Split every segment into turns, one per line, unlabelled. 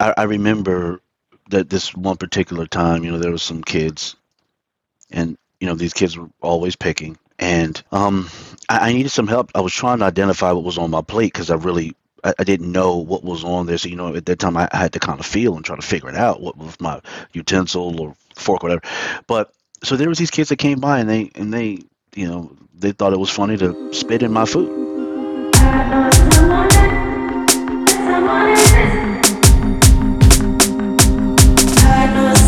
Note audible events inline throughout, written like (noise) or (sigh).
I, I remember that this one particular time, you know, there was some kids, and you know these kids were always picking, and um, I, I needed some help. I was trying to identify what was on my plate because I really I, I didn't know what was on there. So you know, at that time I, I had to kind of feel and try to figure it out. What was my utensil or fork, or whatever. But so there was these kids that came by and they and they you know they thought it was funny to spit in my food. Again,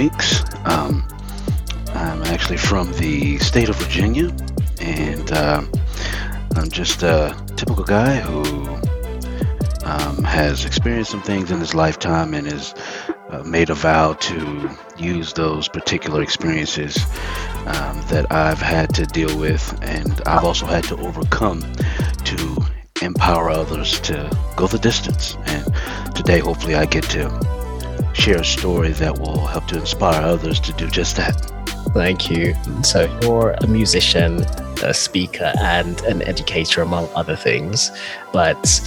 Weeks. Um, I'm actually from the state of Virginia, and uh, I'm just a typical guy who um, has experienced some things in his lifetime and has uh, made a vow to use those particular experiences um, that I've had to deal with and I've also had to overcome to empower others to go the distance. And today, hopefully, I get to share a story that will help to inspire others to do just that.
Thank you. So, you're a musician, a speaker, and an educator, among other things. But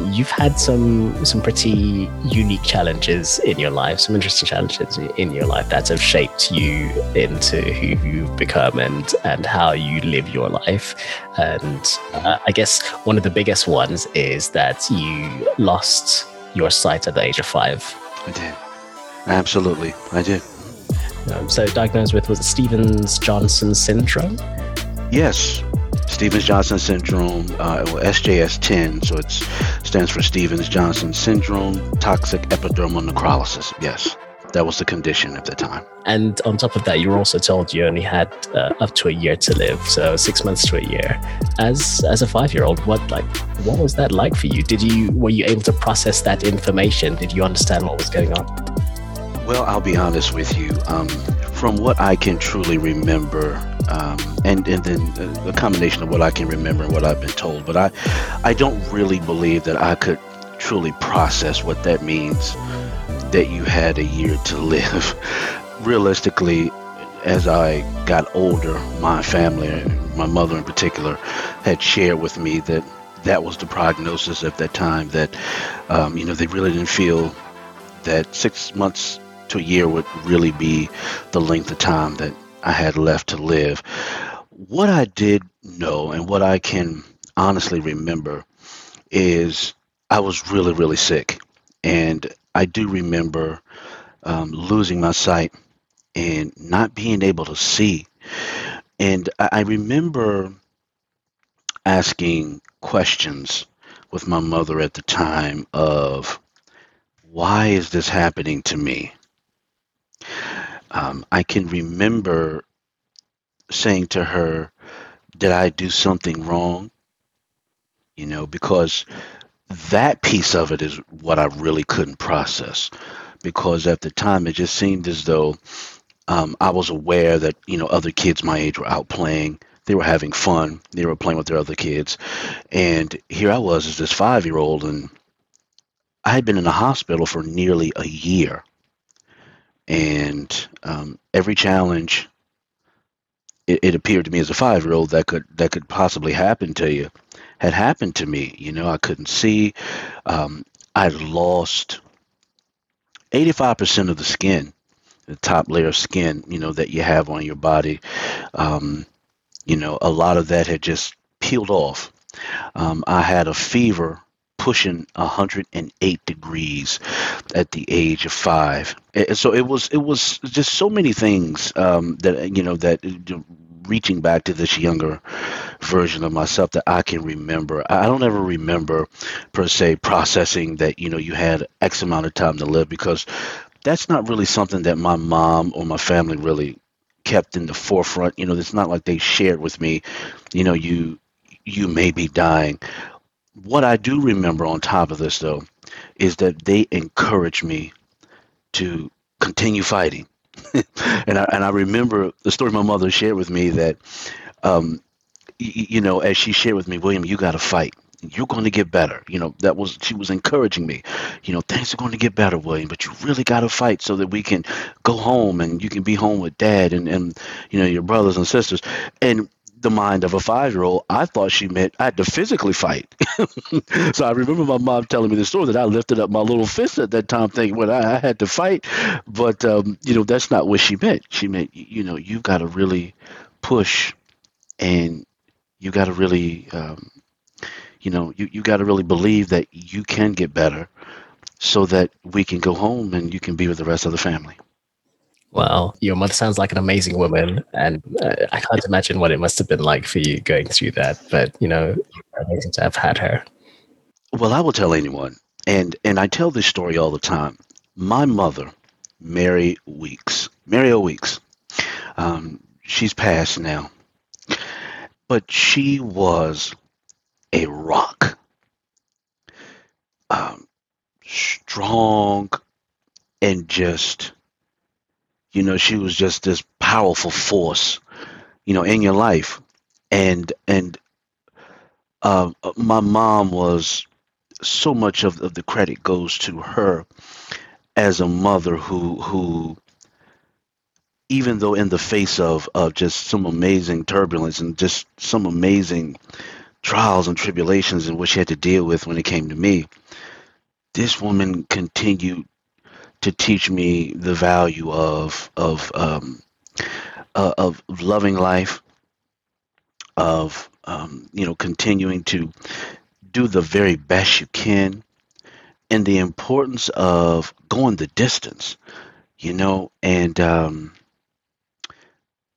you've had some some pretty unique challenges in your life, some interesting challenges in your life that have shaped you into who you've become and and how you live your life. And uh, I guess one of the biggest ones is that you lost your sight at the age of five.
I did. Absolutely, I did.
Um, so diagnosed with was it Stevens Johnson syndrome?
Yes, Stevens Johnson syndrome, uh, well, SJS TEN, so it stands for Stevens Johnson syndrome, toxic epidermal necrolysis. Yes, that was the condition at the time.
And on top of that, you were also told you only had uh, up to a year to live, so six months to a year. As as a five year old, what like what was that like for you? Did you were you able to process that information? Did you understand what was going on?
Well, I'll be honest with you. Um, from what I can truly remember, um, and and then a combination of what I can remember and what I've been told, but I, I don't really believe that I could truly process what that means. That you had a year to live. (laughs) Realistically, as I got older, my family, my mother in particular, had shared with me that that was the prognosis at that time. That um, you know they really didn't feel that six months to a year would really be the length of time that I had left to live. What I did know and what I can honestly remember is I was really, really sick. And I do remember um, losing my sight and not being able to see. And I, I remember asking questions with my mother at the time of why is this happening to me? um, I can remember saying to her, Did I do something wrong? You know, because that piece of it is what I really couldn't process. Because at the time, it just seemed as though um, I was aware that, you know, other kids my age were out playing. They were having fun. They were playing with their other kids. And here I was as this five year old, and I had been in the hospital for nearly a year and um, every challenge it, it, appeared to me as a five year old that could that could possibly happen to you had happened to me you know i couldn't see. Um, i lost 85% of the skin the top layer of skin you know that you have on your body. Um, you know a lot of that had just peeled off. Um, i had a fever pushing 108 degrees at the age of five. So it was it was just so many things um, that you know that reaching back to this younger version of myself that I can remember. I don't ever remember per se processing that you know you had X amount of time to live because that's not really something that my mom or my family really kept in the forefront. You know, it's not like they shared with me, you know, you you may be dying what I do remember on top of this, though, is that they encouraged me to continue fighting. (laughs) and I and I remember the story my mother shared with me that, um, y- you know, as she shared with me, William, you got to fight. You're going to get better. You know, that was she was encouraging me. You know, things are going to get better, William, but you really got to fight so that we can go home and you can be home with dad and and you know your brothers and sisters. And the mind of a five year old, I thought she meant I had to physically fight. (laughs) so I remember my mom telling me the story that I lifted up my little fist at that time, thinking, well, I, I had to fight. But, um, you know, that's not what she meant. She meant, you know, you've got to really push and you got to really, um, you know, you, you got to really believe that you can get better so that we can go home and you can be with the rest of the family.
Well, your mother sounds like an amazing woman, and uh, I can't imagine what it must have been like for you going through that. But you know, amazing to have had her.
Well, I will tell anyone, and and I tell this story all the time. My mother, Mary Weeks, Mary O. Weeks, um, she's passed now, but she was a rock, um, strong, and just you know, she was just this powerful force, you know, in your life. And and uh, my mom was so much of, of the credit goes to her as a mother who who even though in the face of of just some amazing turbulence and just some amazing trials and tribulations and what she had to deal with when it came to me, this woman continued to teach me the value of of um, uh, of loving life, of um, you know continuing to do the very best you can, and the importance of going the distance. You know, and um,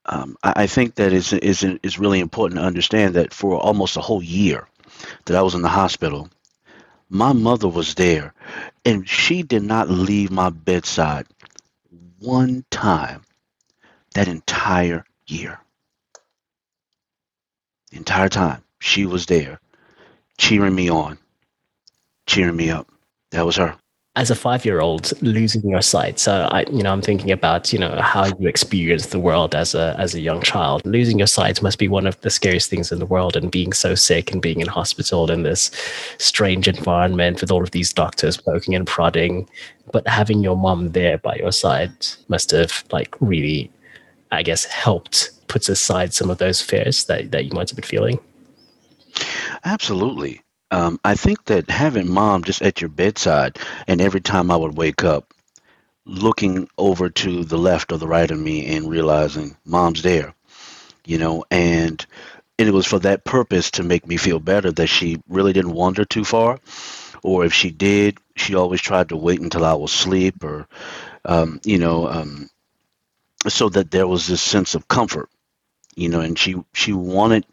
um, I, I think that is is is really important to understand that for almost a whole year that I was in the hospital my mother was there, and she did not leave my bedside one time that entire year. The entire time she was there, cheering me on, cheering me up. That was her
as a five year old losing your sight. So i you know i'm thinking about you know how you experience the world as a as a young child. Losing your sight must be one of the scariest things in the world and being so sick and being in hospital in this strange environment with all of these doctors poking and prodding but having your mom there by your side must have like really i guess helped put aside some of those fears that, that you might have been feeling.
Absolutely um, I think that having mom just at your bedside, and every time I would wake up, looking over to the left or the right of me and realizing mom's there, you know, and and it was for that purpose to make me feel better that she really didn't wander too far, or if she did, she always tried to wait until I was asleep, or um, you know, um, so that there was this sense of comfort, you know, and she she wanted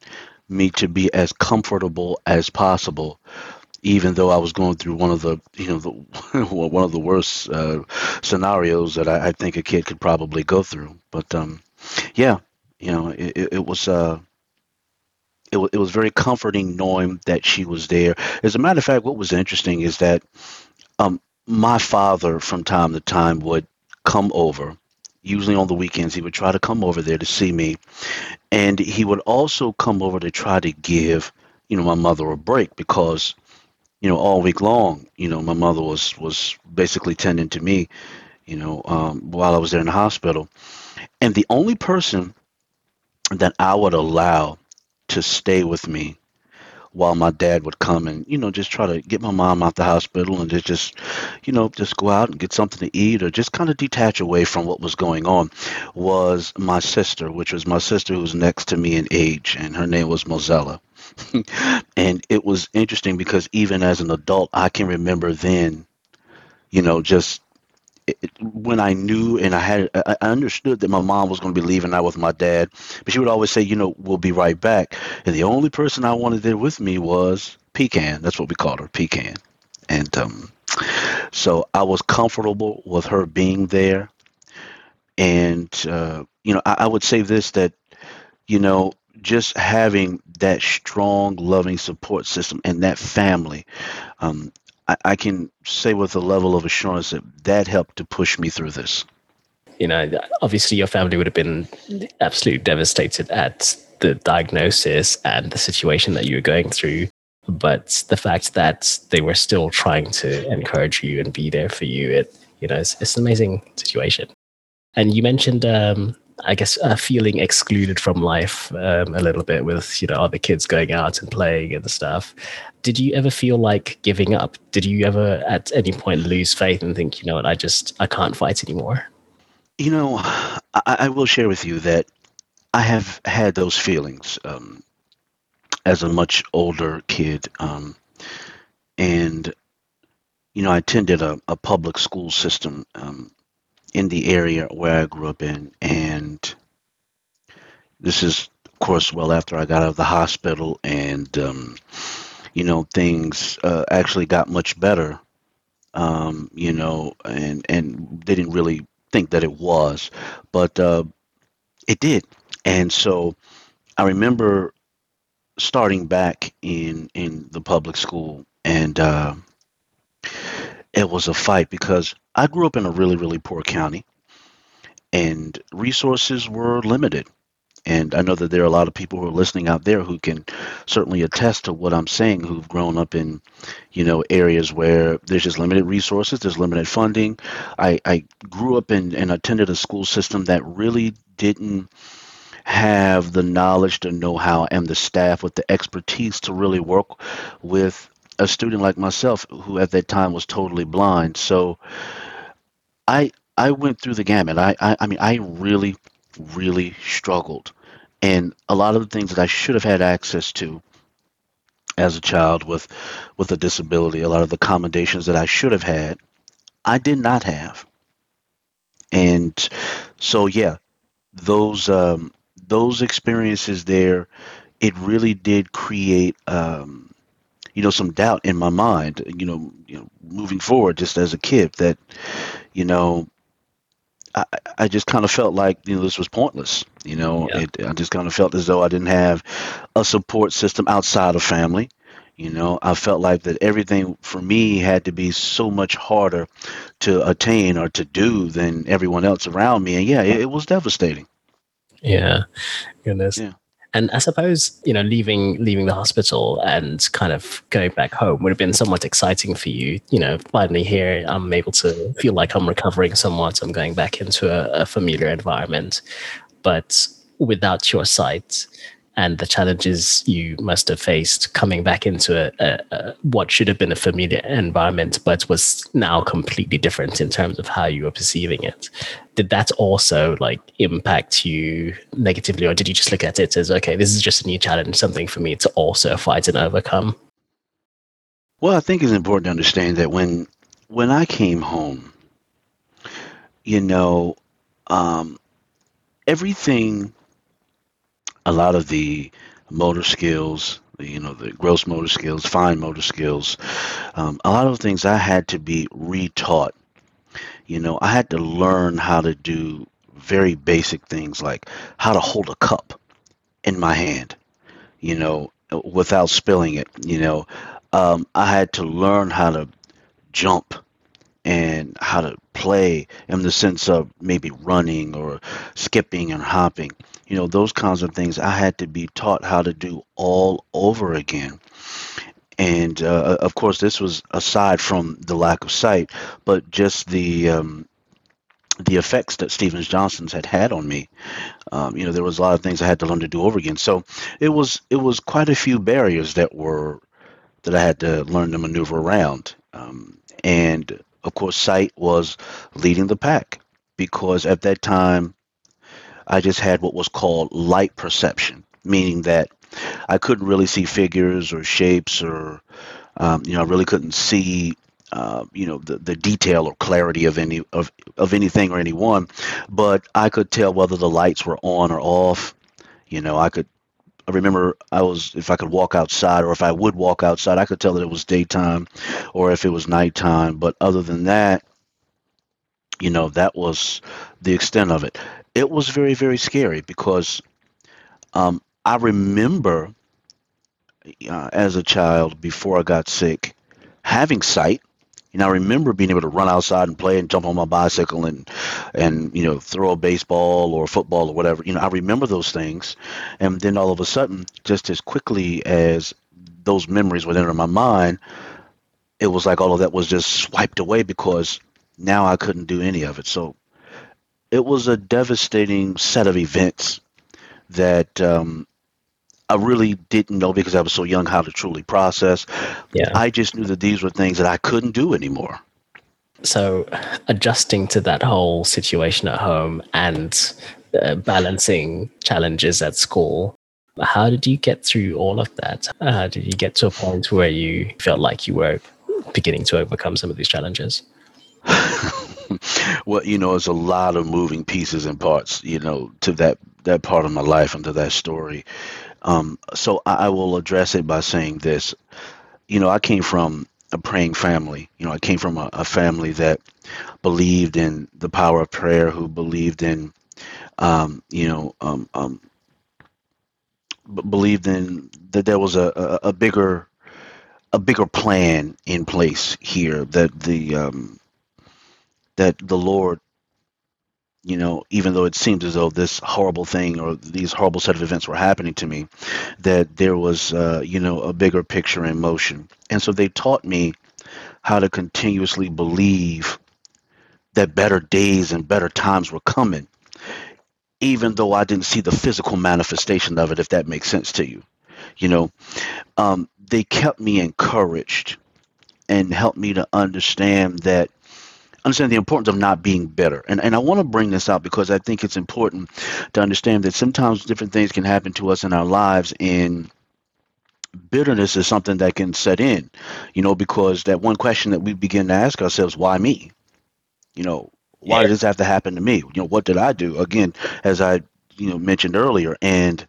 me to be as comfortable as possible even though I was going through one of the you know the (laughs) one of the worst uh, scenarios that I, I, think a kid could probably go through. But um, yeah, you know, it, it was uh, it, it was very comforting knowing that she was there. As a matter of fact, what was interesting is that um, my father, from time to time, would come over. Usually on the weekends, he would try to come over there to see me, and he would also come over to try to give you know my mother a break because you know all week long you know my mother was was basically tending to me you know um, while i was there in the hospital. And the only person that i would allow to stay with me while my dad would come and you know just try to get my mom out the hospital and just just you know just go out and get something to eat or just kind of detach away from what was going on was my sister which was my sister who was next to me in age and her name was mozella. (laughs) And it was interesting because even as an adult i can remember then you know just it, when I knew and I had, I understood that my mom was going to be leaving out with my dad, but she would always say, you know, we'll be right back. And the only person I wanted there with me was Pecan. That's what we called her, Pecan. And um, so I was comfortable with her being there. And, uh, you know, I, I would say this that, you know, just having that strong, loving support system and that family, um, I, I can say with a level of assurance that that helped to push me through this.
You know, obviously your family would have been absolutely devastated at the diagnosis and the situation that you were going through. But the fact that they were still trying to encourage you and be there for you, it you know, it's, it's an amazing situation. And you mentioned um, I guess, uh, feeling excluded from life um, a little bit with, you know, other kids going out and playing and stuff. Did you ever feel like giving up? Did you ever at any point lose faith and think, you know what, I just, I can't fight anymore?
You know, I, I will share with you that I have had those feelings um, as a much older kid. Um, and, you know, I attended a, a public school system um, in the area where I grew up in. And this is, of course, well after I got out of the hospital and, um, you know, things uh, actually got much better, um, you know, and, and didn't really think that it was, but uh, it did. And so I remember starting back in, in the public school and, uh, it was a fight because I grew up in a really, really poor county and resources were limited. And I know that there are a lot of people who are listening out there who can certainly attest to what I'm saying, who've grown up in, you know, areas where there's just limited resources, there's limited funding. I, I grew up in and attended a school system that really didn't have the knowledge, the know how, and the staff with the expertise to really work with a student like myself who at that time was totally blind. So I I went through the gamut. I, I I mean I really really struggled, and a lot of the things that I should have had access to as a child with with a disability, a lot of the accommodations that I should have had, I did not have. And so yeah, those um, those experiences there, it really did create um, you know, some doubt in my mind, you know, you know, moving forward, just as a kid, that, you know, I, I just kind of felt like you know this was pointless. You know, yeah. it, I just kind of felt as though I didn't have a support system outside of family. You know, I felt like that everything for me had to be so much harder to attain or to do than everyone else around me, and yeah, it, it was devastating.
Yeah, goodness. Yeah and I suppose you know leaving leaving the hospital and kind of going back home would have been somewhat exciting for you. You know, finally here I'm able to feel like I'm recovering somewhat. I'm going back into a, a familiar environment, but without your sight, and the challenges you must have faced coming back into a, a, a, what should have been a familiar environment, but was now completely different in terms of how you were perceiving it. Did that also like impact you negatively, or did you just look at it as okay, this is just a new challenge, something for me to also fight and overcome?
Well, I think it's important to understand that when when I came home, you know, um, everything a lot of the motor skills, you know, the gross motor skills, fine motor skills, um, a lot of things I had to be retaught. You know, I had to learn how to do very basic things like how to hold a cup in my hand, you know, without spilling it. You know, um, I had to learn how to jump and how to play in the sense of maybe running or skipping and hopping you know those kinds of things i had to be taught how to do all over again and uh, of course this was aside from the lack of sight but just the um, the effects that Stevens Johnson's had had on me. Um, you know, there was a lot of things I had to learn to do over again. So it was it was quite a few barriers that were that I had to learn to maneuver around. Um, and of course, sight was leading the pack because at that time I just had what was called light perception, meaning that I couldn't really see figures or shapes or, um, you know, I really couldn't see, uh, you know, the, the detail or clarity of any of, of anything or anyone, but I could tell whether the lights were on or off. You know, I could. I remember I was if I could walk outside or if I would walk outside, I could tell that it was daytime or if it was nighttime. But other than that, you know, that was the extent of it it was very very scary because um, I remember uh, as a child before I got sick having sight. Know, I remember being able to run outside and play and jump on my bicycle and and you know throw a baseball or football or whatever. You know, I remember those things, and then all of a sudden, just as quickly as those memories would enter my mind, it was like all of that was just swiped away because now I couldn't do any of it. So it was a devastating set of events that um, I really didn't know because I was so young how to truly process.
Yeah.
I just knew that these were things that I couldn't do anymore.
So, adjusting to that whole situation at home and uh, balancing challenges at school, how did you get through all of that? Uh, did you get to a point where you felt like you were beginning to overcome some of these challenges? (laughs)
well, you know, it's a lot of moving pieces and parts, you know, to that that part of my life and to that story. Um, so I, I will address it by saying this. You know, I came from a praying family. You know, I came from a, a family that believed in the power of prayer, who believed in, um, you know, um, um, b- believed in that there was a, a, a bigger a bigger plan in place here that the um, that the Lord, you know, even though it seems as though this horrible thing or these horrible set of events were happening to me, that there was, uh, you know, a bigger picture in motion. And so they taught me how to continuously believe that better days and better times were coming, even though I didn't see the physical manifestation of it, if that makes sense to you. You know, um, they kept me encouraged and helped me to understand that understand the importance of not being bitter. And and I want to bring this out because I think it's important to understand that sometimes different things can happen to us in our lives and bitterness is something that can set in, you know, because that one question that we begin to ask ourselves, why me? You know, why did this have to happen to me? You know, what did I do? Again, as I, you know, mentioned earlier, and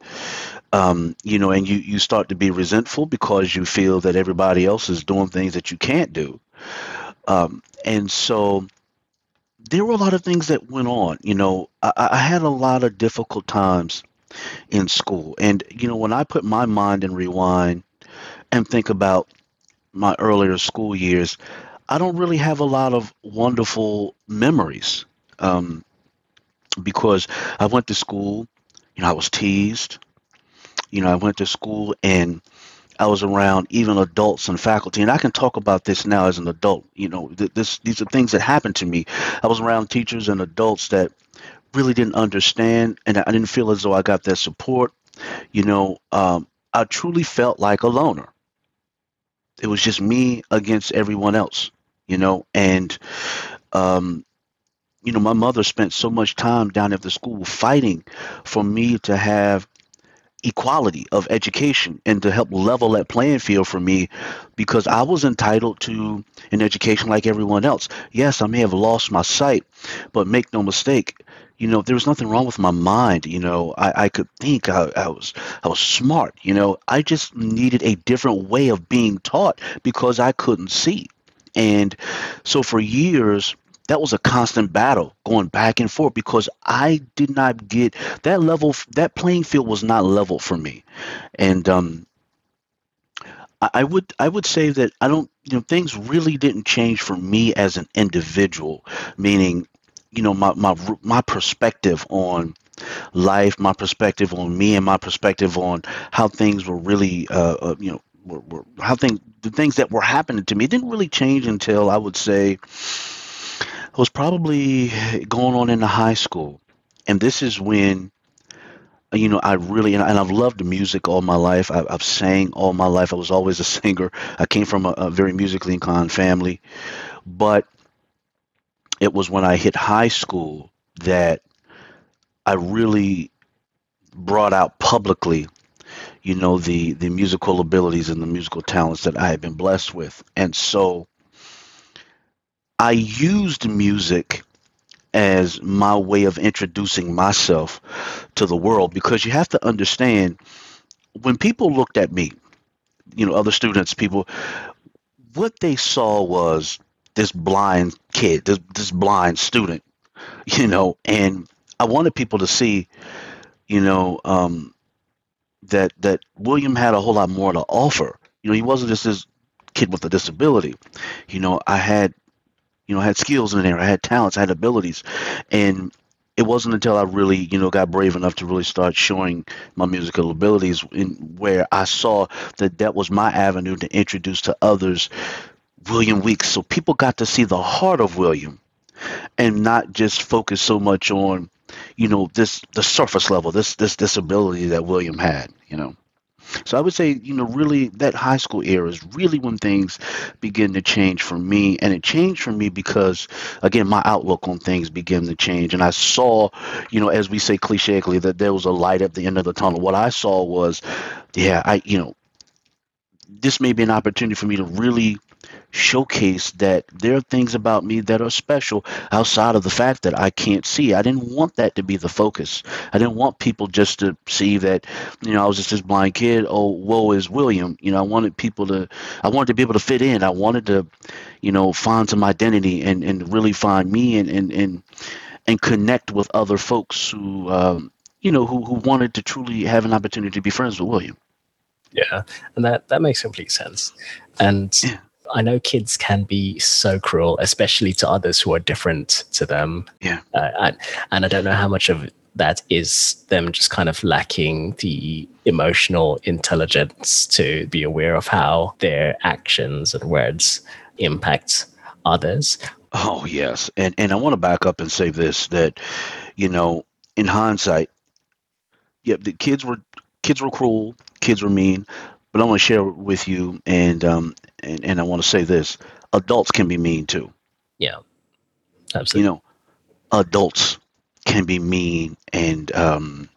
um, you know, and you you start to be resentful because you feel that everybody else is doing things that you can't do. Um, and so there were a lot of things that went on. You know, I, I had a lot of difficult times in school. And, you know, when I put my mind in rewind and think about my earlier school years, I don't really have a lot of wonderful memories um, because I went to school, you know, I was teased. You know, I went to school and I was around even adults and faculty, and I can talk about this now as an adult. You know, th- this these are things that happened to me. I was around teachers and adults that really didn't understand, and I didn't feel as though I got their support. You know, um, I truly felt like a loner. It was just me against everyone else. You know, and um, you know, my mother spent so much time down at the school fighting for me to have equality of education and to help level that playing field for me because I was entitled to an education like everyone else. Yes, I may have lost my sight, but make no mistake, you know, there was nothing wrong with my mind. You know, I, I could think I, I was I was smart, you know. I just needed a different way of being taught because I couldn't see. And so for years that was a constant battle going back and forth because I did not get that level. That playing field was not level for me, and um, I, would I would say that I don't you know things really didn't change for me as an individual, meaning you know my my my perspective on life, my perspective on me, and my perspective on how things were really uh, uh you know were, were how things the things that were happening to me didn't really change until I would say I was probably going on into high school, and this is when you know I really and, I've loved music all my life. I, I've sang all my life. I was always a (laughs) singer. I came from a, a very musically inclined family, but it was when I hit high school that I really brought out publicly you know the the musical abilities and the musical talents that I had been blessed with and so I used music as my way of introducing myself to the world because you have to understand when people looked at me, you know, other students, people, what they saw was this blind kid, this, this blind student, (laughs) you know, and I wanted people to see, you know, um, that that William had a whole lot more to offer. You know, he wasn't just this kid with a disability. You know, I had, you know, I had skills in there. I had talents. I had abilities, and it wasn't until I really, you know, got brave enough to really start showing my musical abilities in where I saw that that was my avenue to introduce to others William Weeks. So people got to see the heart of William and not just focus so much on, you know, this the surface level, this this disability that William had, you know. So I would say, you know, really that high school era is really when things begin to change for me. And it changed for me because, again, my outlook on things began to change. And I saw, you know, as we say clichely, that there was a light at the end of the tunnel. What I saw was, yeah, I, you know, this may be an opportunity for me to really showcase that there are things about me that are special outside of the fact that I can't see. I didn't want that to be the focus. I didn't want people just to see that, you know, I was just this blind kid. Oh, woe is William. You know, I wanted people to, I wanted to be able to fit in. I wanted to, you know, find some identity and, and really find me and, and, and, and connect with other folks who, um, you know, who, who wanted to truly have an opportunity to be friends with William.
Yeah, and that that makes complete sense. And yeah. I know kids can be so cruel, especially to others who are different to them.
Yeah.
Uh, and, and I don't know how much of that is them just kind of lacking the emotional intelligence to be aware of how their actions and words impact others.
Oh yes, and and I want to back up and say this that, you know, in hindsight, yeah, the kids were kids were cruel, kids were mean, but I want to share with you, and um, and, and I want to say this: adults can be mean too.
Yeah, absolutely.
You know, adults can be mean, and um,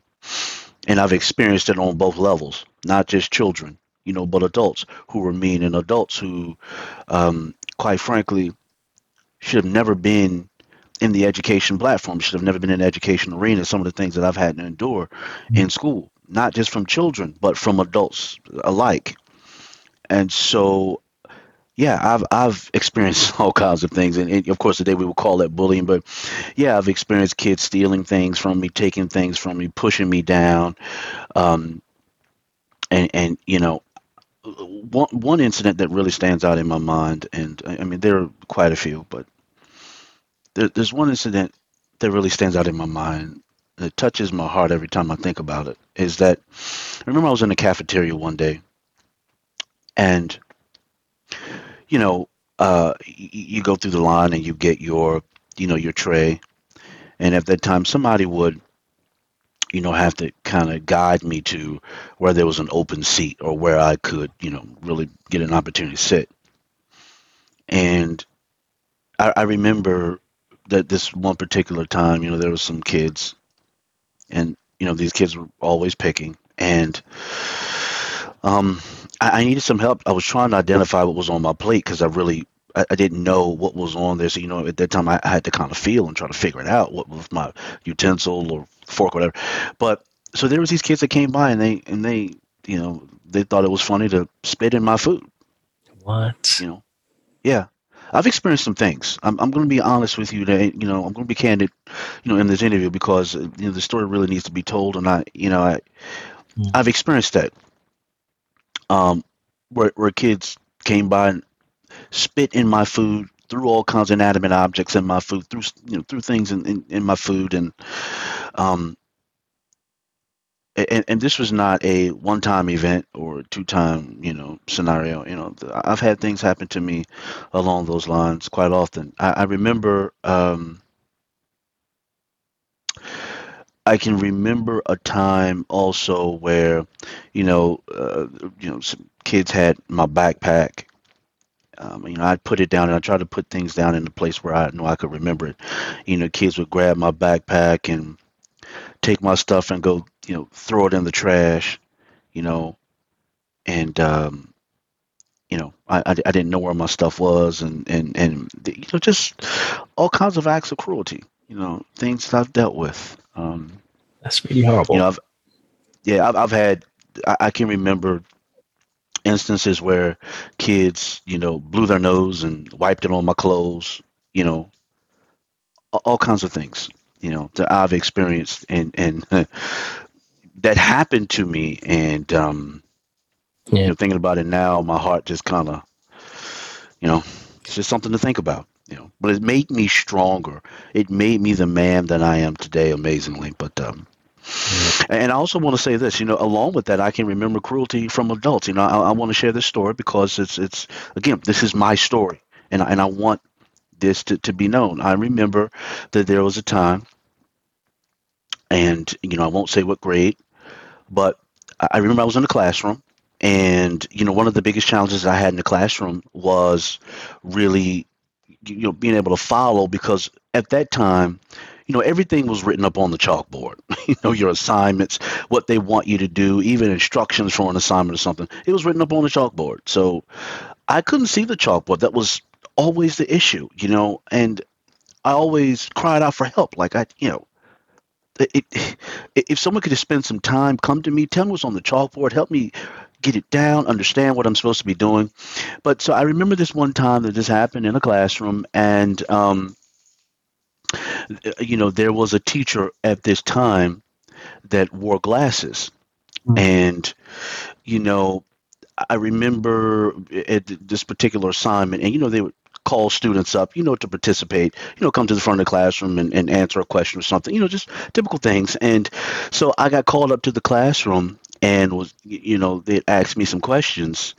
and I've experienced it on both levels, not just children, you know, but adults who were mean, and adults who, um, quite frankly, should have never been in the education platform, should have never been in the education arena. Some of the things that I've had to endure mm-hmm. in school, not just from children, but from adults alike. And so yeah, I've I've experienced (laughs) all kinds of things, and, and, of course today we would call that bullying. But yeah, I've experienced kids stealing things from me, taking things from me, pushing me down, um, and and you know, one one incident that really stands out in my mind, and I mean there are quite a few, but there, there's one incident that really stands out in my mind. It touches my heart every time I think about it. Is that I remember I was in the cafeteria one day, and you know, uh, you go through the line and you get your, you know, your tray, and at that time somebody would, you know, have to kind of guide me to where there was an open seat or where I could, you know, really get an opportunity to sit. And I, I remember that this one particular time, you know, there was some kids, and you know, these kids were always picking, and um, I, I, needed some help. I was trying to identify what was on my plate because I really I, I, didn't know what was on there. So you know, at that time I, I, had to kind of feel and try to figure it out what was my utensil or fork or whatever. But so there was these kids that came by and they and they you know they thought it was funny to spit in my food.
What?
You know, yeah. I've experienced some things. I'm, I'm going to be honest with you. That you know, I'm going to be candid, you know, in this interview because you know the story really needs to be told, and I, you know, I, mm. I've experienced that um, where, where kids came by and spit in my food, threw all kinds of inanimate objects in my food, threw you know threw things in, in, in my food, and um, and, and this was not a one-time event or two-time you know scenario. You know, I've had things happen to me along those lines quite often. I, I remember. Um, I can remember a time also where, you know, uh, you know, some kids had my backpack. Um, you know, I'd put it down and I tried to put things down in a place where I know I could remember it. You know, kids would grab my backpack and take my stuff and go, you know, throw it in the trash. You know, and um, you know, I, I, I didn't know where my stuff was, and and and you know, just all kinds of acts of cruelty you know, things that I've dealt with. Um,
That's really horrible.
You know, I've, yeah, I've, I've had, I, I can remember instances where kids, you know, blew their nose and wiped it on my clothes, you know, all kinds of things, you know, that I've experienced and, and (laughs) that happened to me. And, um, yeah. you know, thinking about it now, my heart just kind of You know, it's just something to think about. You know, but it made me stronger. It made me the man that I am today, amazingly. But um, and I also want to say this, you know, along with that, I can remember cruelty from adults. You know, I, I want to share this story because it's it's again, this is my story, and I, and I want this to, to be known. I remember that there was a time, and you know, I won't say what grade, but I remember I was in the classroom, and you know, one of the biggest challenges I had in the classroom was really, you know, being able to follow because at that time you know everything was written up on the chalkboard. (laughs) You know your assignments what they want you to do even instructions for an assignment or something. It was written up on the chalkboard. So i couldn't see the chalkboard. That was always the issue you know and i always cried out for help. Like i you know it, it, (sighs) if someone could just spend some time come to me tell me what's on the chalkboard help me get it down understand what i'm supposed to be doing but so i remember this one time that this happened in a classroom and um, you know, there was a teacher at this time that wore glasses. Mm-hmm. And, you know, I remember at this particular assignment, and, you know, they would call students up, you know, to participate, you know, come to the front of the classroom and, and answer a question or something, you know, just typical things. And so I got called up to the classroom and was, you know, they asked me some questions.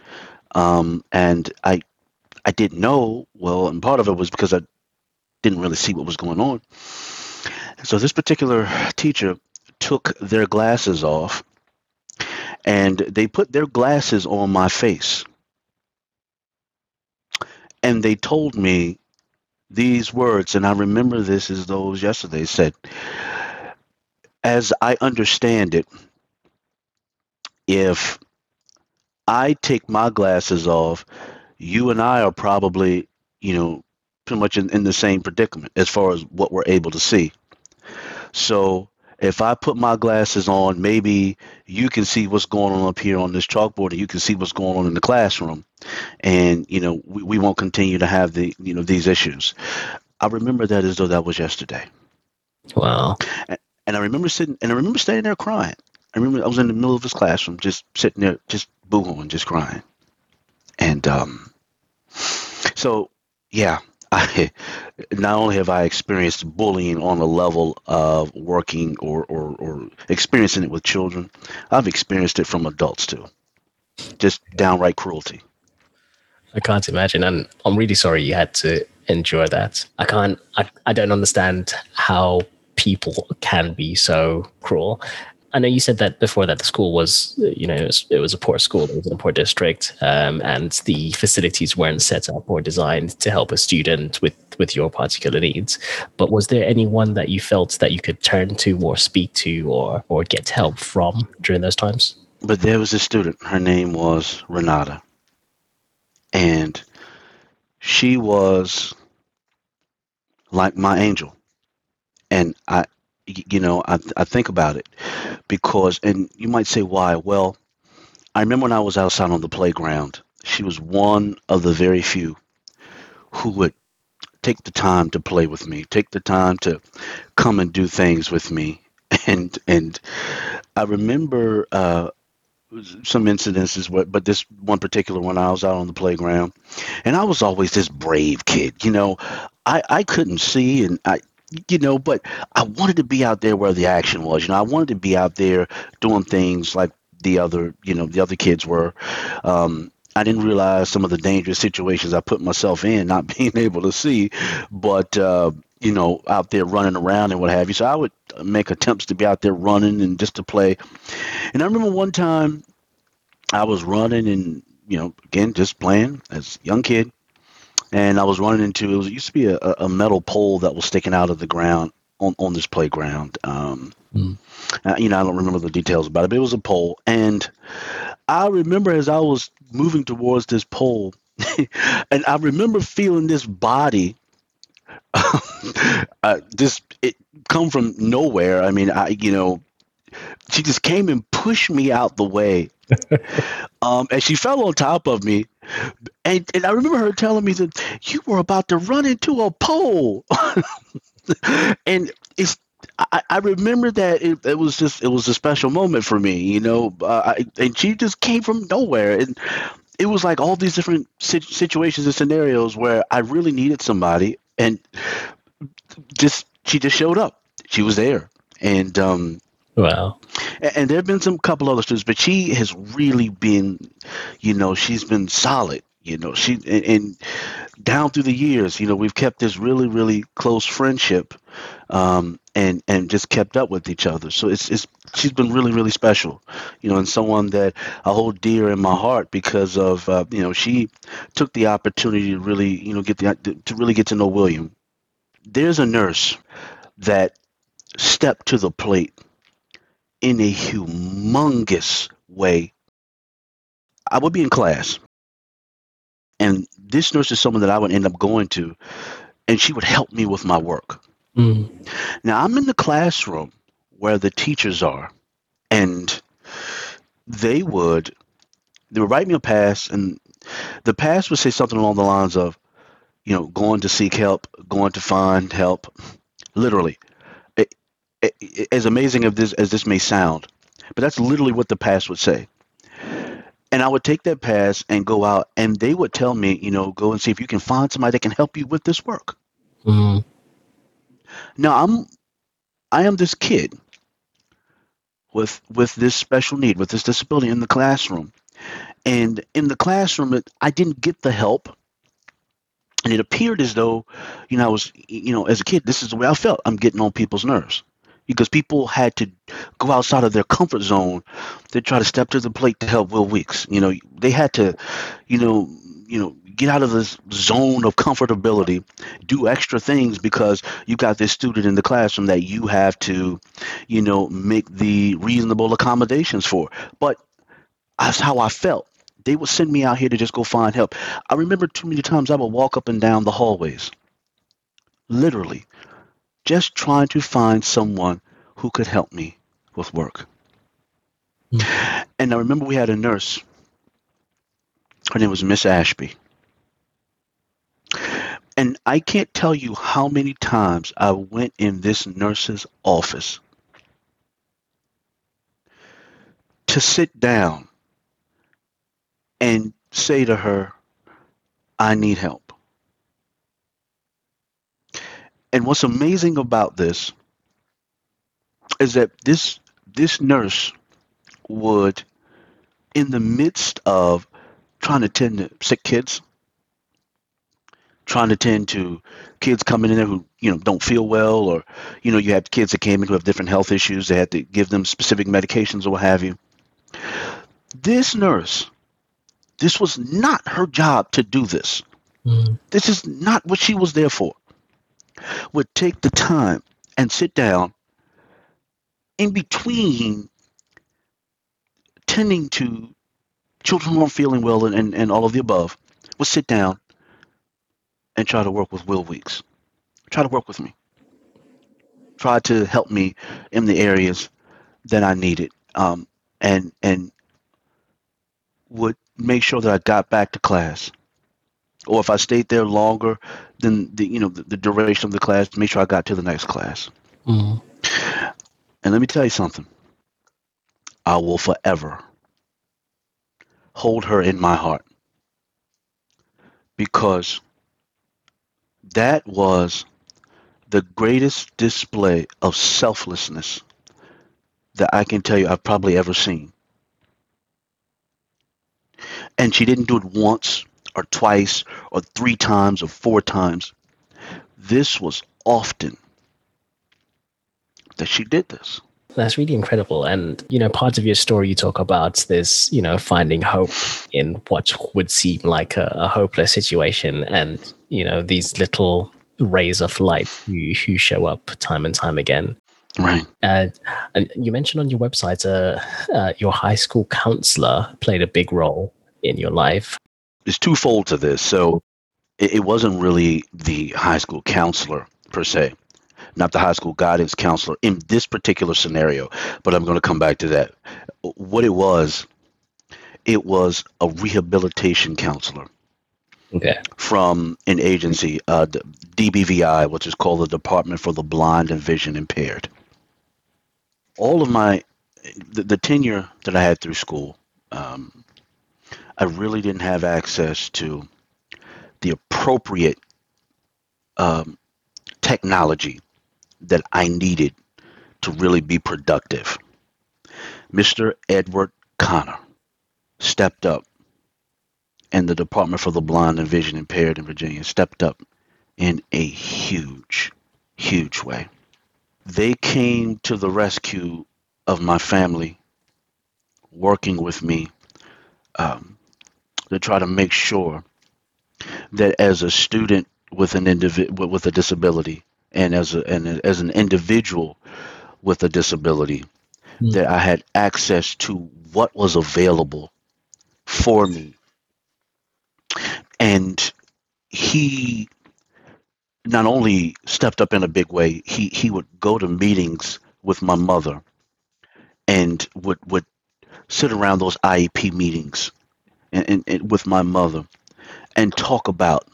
Um, and I, I didn't know well, and part of it was because I didn't really see what was going on. So this particular teacher took their glasses off and they put their glasses on my face. And they told me these words, and I remember this as was yesterday, said, As I understand it, if I take my glasses off, you and I are probably, you know, pretty much in, in the same predicament as far as what we're able to see. So if I put my glasses on, maybe you can see what's going on up here on this chalkboard and you can see what's going on in the classroom. And, you know, we, we won't continue to have the, you know, these issues. I remember that as though that was yesterday.
Wow.
And, and I remember sitting, and I remember standing there crying. I remember I was in the middle of his classroom, just sitting there, just boohooing, just crying. And um, so, yeah, (laughs) I not only have I experienced bullying on a level of working or, or, or experiencing it with children, I've experienced it from adults too. Just downright cruelty.
I can't imagine, and I'm really sorry you had to endure that. I can't. I, I don't understand how people can be so cruel. I know you said that before that the school was, you know, it was, it was a poor school, it was in a poor district, um, and the facilities weren't set up or designed to help a student with with your particular needs. But was there anyone that you felt that you could turn to or speak to or or get help from during those times?
But there was a student. Her name was Renata, and she was like my angel, and I you know, I, I think about it because, and you might say, why? Well, I remember when I was outside on the playground, she was one of the very few who would take the time to play with me, take the time to come and do things with me. (laughs) And, and I remember, uh, some incidences, but this one particular one, I was out on the playground, and I was always this brave kid. You know, I I couldn't see, and I you know, but I wanted to be out there where the action was. You know, I wanted to be out there doing things like the other, you know, the other kids were. Um, I didn't realize some of the dangerous situations I put myself in, not (laughs) being able to see, but uh, you know, out there running around and what have you. So I would make attempts to be out there running and just to play. And I remember one time I was running and you know, again, just playing as a young kid and I was running into it, was, it used to be a, a, metal pole that was sticking out of the ground on, on this playground. Um, mm. uh, you know, I don't remember the details about it, but it was a pole, and I remember as I was moving towards this pole, (laughs) and I remember feeling this body. (laughs) uh, this it come from nowhere. I mean, I you know, she just came and pushed me out the way (laughs) um, and she fell on top of me. And, and I remember her telling me that you were about to run into a pole. (laughs) and it's I, I remember that it, it was just it was a special moment for me, you know. Uh, I, and she just came from nowhere, and it was like all these different situations and scenarios where I really needed somebody, and just she just showed up. She was there, and um,
wow.
And, and there have been some couple other students, but she has really been, you know, she's been solid. You know, she and, and down through the years, you know, we've kept this really, really close friendship, um, and and just kept up with each other. So it's it's she's been really, really special, you know, and someone that I hold dear in my heart because of uh, you know she took the opportunity to really you know get the to really get to know William. There's a nurse that stepped to the plate in a humongous way. I would be in class and this nurse is someone that I would end up going to, and she would help me with my work. Mm. Now I'm in the classroom where the teachers are, and they would they would write me a pass, and the pass would say something along the lines of, you know, going to seek help, going to find help, literally. As amazing as this as this may sound, but that's literally what the pass would say and I would take that pass and go out, and they would tell me, you know, go and see if you can find somebody that can help you with this work. Mm-hmm. Now I'm, I am this kid with with this special need, with this disability in the classroom, and in the classroom, I didn't get the help, and it appeared as though, you know, I was, you know, as a kid, this is the way I felt. I'm getting on people's nerves because people had to go outside of their comfort zone to try to step to the plate to help Will Weeks. You know, they had to, you know, you know, get out of this zone of comfortability, do extra things because you've got this student in the classroom that you have to, you know, make the reasonable accommodations for. But that's how I felt. They would send me out here to just go find help. I remember too many times I would walk up and down the hallways, literally, just trying to find someone who could help me with work. Mm-hmm. And I remember we had a nurse. Her name was Miss Ashby. And I can't tell you how many times I went in this nurse's office to sit down and say to her, I need help. And what's amazing about this is that this this nurse would, in the midst of trying to tend to sick kids, trying to tend to kids coming in there who you know don't feel well, or you know you have kids that came in who have different health issues. They had to give them specific medications or what have you. This nurse, this was not her job to do this. Mm. This is not what she was there for would take the time and sit down in between tending to children who aren't feeling well and, and, and all of the above, would sit down and try to work with Will Weeks. Try to work with me. Try to help me in the areas that I needed. Um, and and would make sure that I got back to class or if I stayed there longer than the you know the, the duration of the class, to make sure I got to the next class. Mm-hmm. And let me tell you something. I will forever hold her in my heart because that was the greatest display of selflessness that I can tell you I've probably ever seen. And she didn't do it once or twice or three times or four times. This was often that she did this.
That's really incredible. And, you know, part of your story, you talk about this, you know, finding hope in what would seem like a, a hopeless situation. And, you know, these little rays of light who, who show up time and time again.
Right.
Uh, and you mentioned on your website, uh, uh, your high school counselor played a big role in your life
there's twofold to this. So it, it wasn't really the high school counselor per se, not the high school guidance counselor in this particular scenario, but I'm going to come back to that. What it was, it was a rehabilitation counselor.
Okay.
From an agency, uh, DBVI, which is called the Department for the Blind and Vision Impaired. All of my, the, the tenure that I had through school, um, I really didn't have access to the appropriate um, technology that I needed to really be productive. Mr. Edward Connor stepped up, and the Department for the Blind and Vision Impaired in Virginia stepped up in a huge, huge way. They came to the rescue of my family, working with me um, to try to make sure that as a student with an individ- with a disability and as a and as an individual with a disability
Mm.
that I had access to what was available for me and he not only stepped up in a big way he he would go to meetings with my mother and would would sit around those IEP meetings and, and, and with my mother and talk about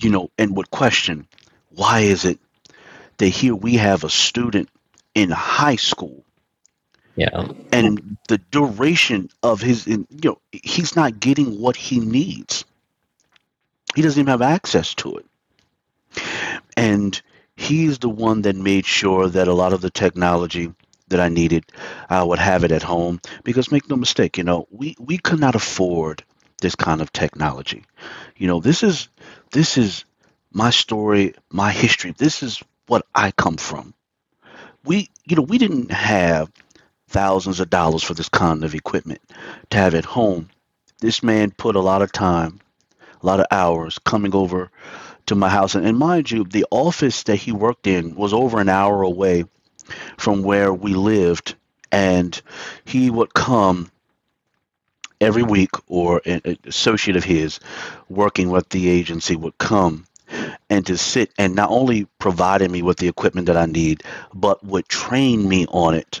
you know and would question why is it that here we have a student in high school
Yeah.
and the duration of his in, you know he's not getting what he needs he doesn't even have access to it and he's the one that made sure that a lot of the technology that I needed, I would have it at home. Because make no mistake, you know, we we could not afford this kind of technology. You know, this is this is my story, my history. This is what I come from. We, you know, we didn't have thousands of dollars for this kind of equipment to have at home. This man put a lot of time, a lot of hours coming over to my house. And, and mind you, the office that he worked in was over an hour away from where we lived. And he would come every week, or an associate of his working with the agency would come and to sit and not only provided me with the equipment that I need, but would train me on it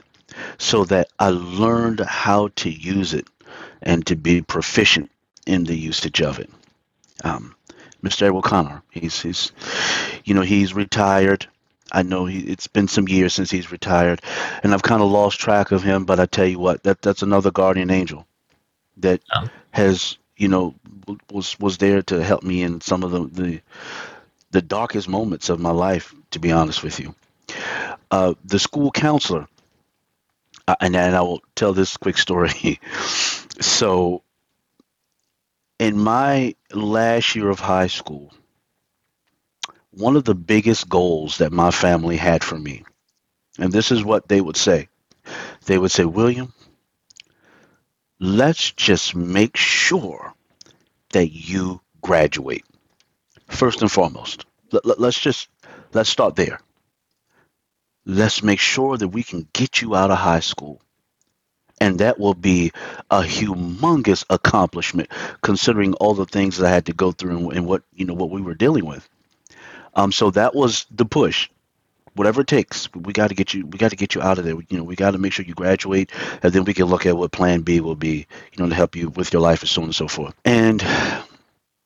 so that I learned how to use it and to be proficient in the usage of it. Um, Mr. Edward Connor, he's, he's, you know, he's retired. I know he, it's been some years since he's retired, and I've kind of lost track of him. But I tell you what, that that's another guardian angel that
Yeah.
has, you know, was was there to help me in some of the the, the darkest moments of my life. To be honest with you, uh, the school counselor, uh, and and I will tell this quick story. (laughs) so, in my last year of high school, one of the biggest goals that my family had for me, and this is what they would say they would say, William, let's just make sure that you graduate first and foremost. Let, let, us just let's start there. Let's make sure that we can get you out of high school. And that will be a humongous accomplishment considering all the things that I had to go through and, and what you know what we were dealing with. Um, so that was the push. Whatever it takes, we got to get you. We got to get you out of there. You know, we got to make sure you graduate, and then we can look at what Plan B will be. You know, to help you with your life and so on and so forth. And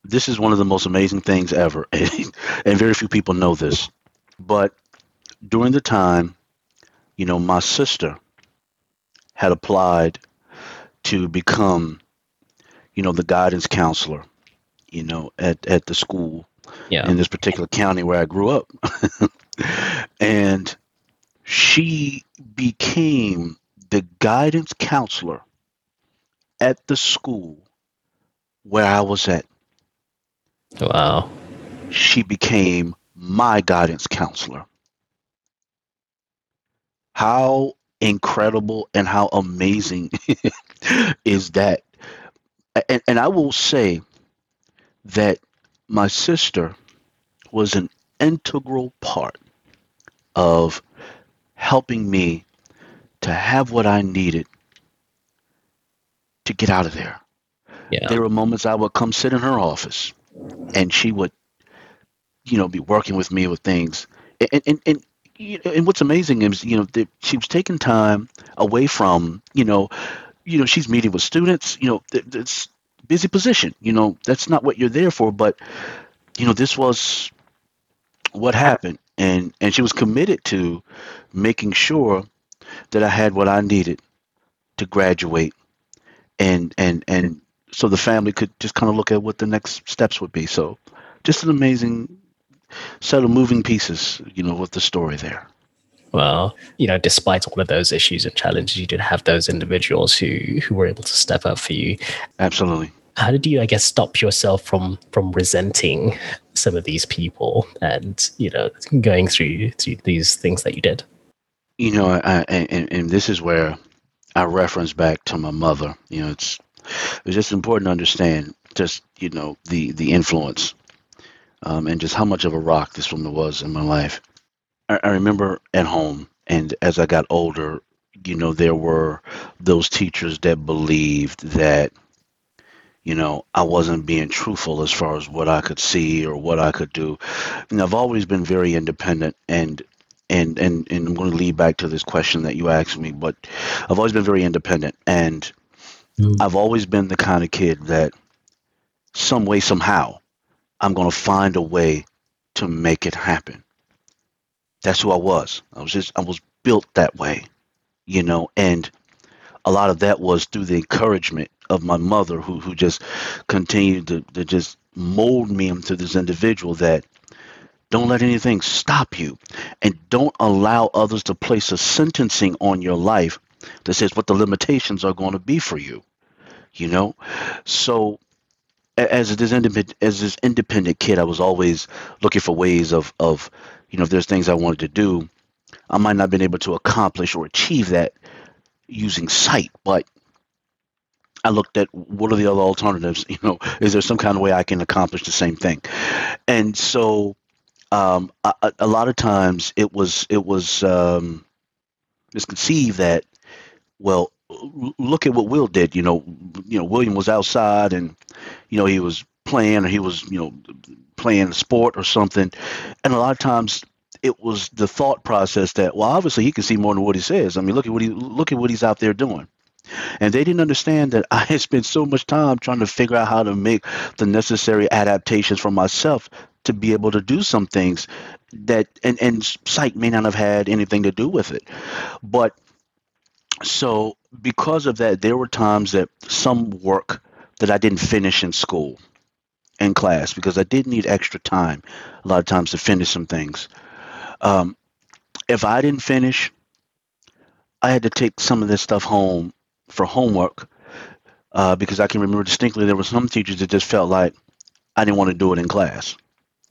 this is one of the most amazing things ever, (laughs) and very few people know this. But during the time, you know, my sister had applied to become, you know, the guidance counselor, you know, at at the school
Yeah.
in this particular county where I grew up. (laughs) and she became the guidance counselor at the school where I was at.
Wow.
She became my guidance counselor. How incredible and how amazing (laughs) is that? And, and I will say that my sister was an integral part of helping me to have what I needed to get out of there.
Yeah.
There were moments I would come sit in her office and she would, you know, be working with me with things. And, and, and, you know, and what's amazing is, you know, that she was taking time away from, you know, you know, she's meeting with students, you know, it's busy position, you know, that's not what you're there for. But, you know, this was what happened. And, and she was committed to making sure that I had what I needed to graduate and, and, and so the family could just kind of look at what the next steps would be. So, just an amazing set of moving pieces, you know, with the story there.
Well, you know, despite all of those issues and challenges, you did have those individuals who who were able to step up for you.
Absolutely.
How did you, I guess, stop yourself from from resenting some of these people and you know going through through these things that you did?
You know, I, and, and this is where I reference back to my mother. You know, it's it's just important to understand just you know the the influence um, and just how much of a rock this woman was in my life. I, I remember at home, and as I got older, you know, there were those teachers that believed that you know, I wasn't being truthful as far as what I could see or what I could do. And I've always been very independent and and and and I'm going to lead back to this question that you asked me, but I've always been very independent and mm. I've always been the kind of kid that some way somehow I'm going to find a way to make it happen. That's who I was. I was just I was built that way, you know, and a lot of that was through the encouragement of my mother who who just continued to, to just mold me into this individual that don't let anything stop you and don't allow others to place a sentencing on your life that says what the limitations are going to be for you you know so as this independent as this independent kid i was always looking for ways of of you know if there's things i wanted to do i might not have been able to accomplish or achieve that using sight but I looked at what are the other alternatives. (laughs) You know, is there some kind of way I can accomplish the same thing? And so, um, a, a, lot of times it was it was um, misconceived that well, look at what Will did. You know, you know William was outside and you know he was playing or he was you know playing a sport or something, and a lot of times it was the thought process that well obviously he can see more than what he says. I mean look at what he look at what he's out there doing. And they didn't understand that I (laughs) had spent so much time trying to figure out how to make the necessary adaptations for myself to be able to do some things that and, and sight may not have had anything to do with it. But so because of that, there were times that some work that I didn't finish in school in class because I did need extra time a lot of times to finish some things. Um, if I didn't finish, I had to take some of this stuff home for homework uh, because I can remember distinctly there were some teachers that just felt like I didn't want to do it in class.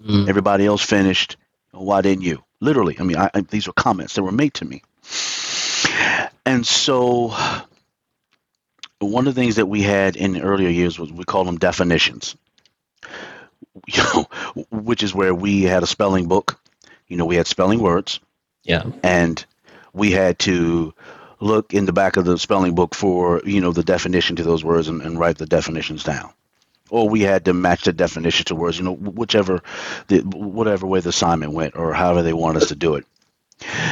Mm. Everybody else finished. Why didn't you? Literally, I mean, I, I, these were comments that were made to me. And so, one of the things that we had in the earlier years was we called them definitions. You (laughs) know, which is where we had a spelling book. You know, we had spelling words.
Yeah.
And we had to look in the back of the spelling book for you know the definition to those words and, and write the definitions down or we had to match the definition to words you know whichever the whatever way the assignment went or however they want us to do it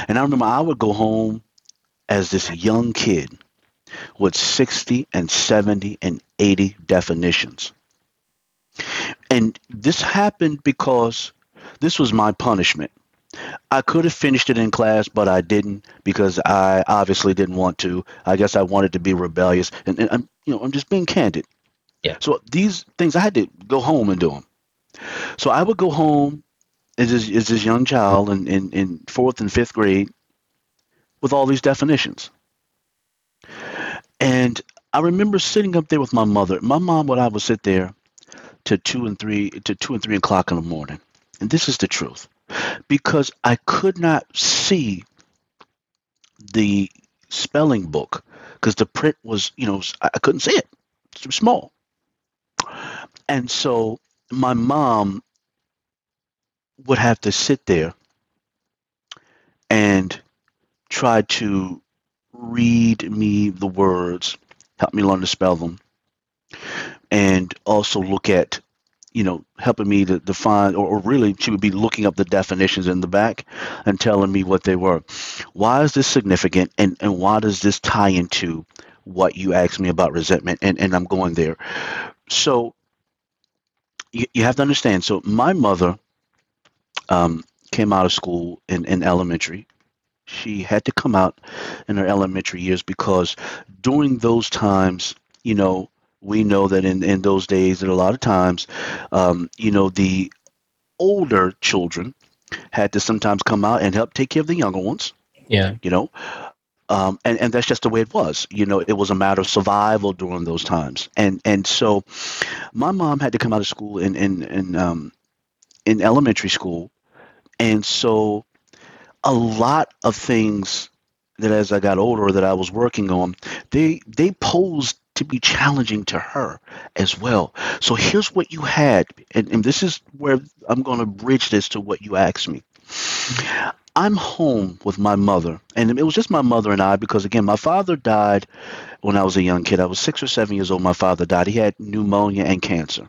and i remember i would go home as this young kid with 60 and 70 and 80 definitions and this happened because this was my punishment I could have finished it in class, but I didn't because I obviously didn't want to. I guess I wanted to be rebellious, and, and I'm, you know, I'm just being candid.
Yeah.
So these things I had to go home and do them. So I would go home as this, as this young child in, in, in fourth and fifth grade with all these definitions. And I remember sitting up there with my mother. My mom would I would sit there to two and three to two and three o'clock in the morning. And this is the truth because I could not see the spelling book because the print was, you know, I couldn't see it. It's too small. And so my mom would have to sit there and try to read me the words, help me learn to spell them, and also look at you know, helping me to define, or, or really, she would be looking up the definitions in the back and telling me what they were. Why is this significant, and and why does this tie into what you asked me about resentment? And and I'm going there. So you, you have to understand. So my mother um, came out of school in, in elementary. She had to come out in her elementary years because during those times, you know, we know that in, in those days that a lot of times, um, you know, the older children had to sometimes come out and help take care of the younger ones.
Yeah.
You know, um, and and that's just the way it was. You know, it was a matter of survival during those times, and and so my mom had to come out of school in in in um, in elementary school, and so a lot of things that as I got older that I was working on, they they posed to be challenging to her as well. So here's what you had, and, and this is where I'm going to bridge this to what you asked me. I'm home with my mother, and it was just my mother and I because, again, my father died when I was a young kid. I was six or seven years old. My father died. He had pneumonia and cancer.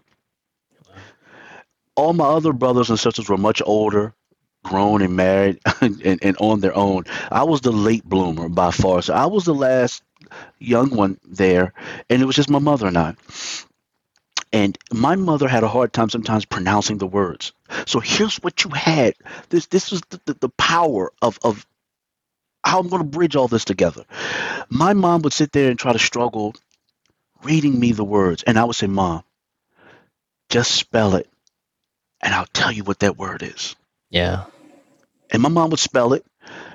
All my other brothers and sisters were much older, grown and married, (laughs) and, and on their own. I was the late bloomer by far. So I was the last young one there, and it was just my mother and I. And my mother had a hard time sometimes pronouncing the words. So here's what you had. This this was the, the, the power of, of how I'm going to bridge all this together. My mom would sit there and try to struggle reading me the words, and I would say, Mom, just spell it, and I'll tell you what that word is.
Yeah.
And my mom would spell it,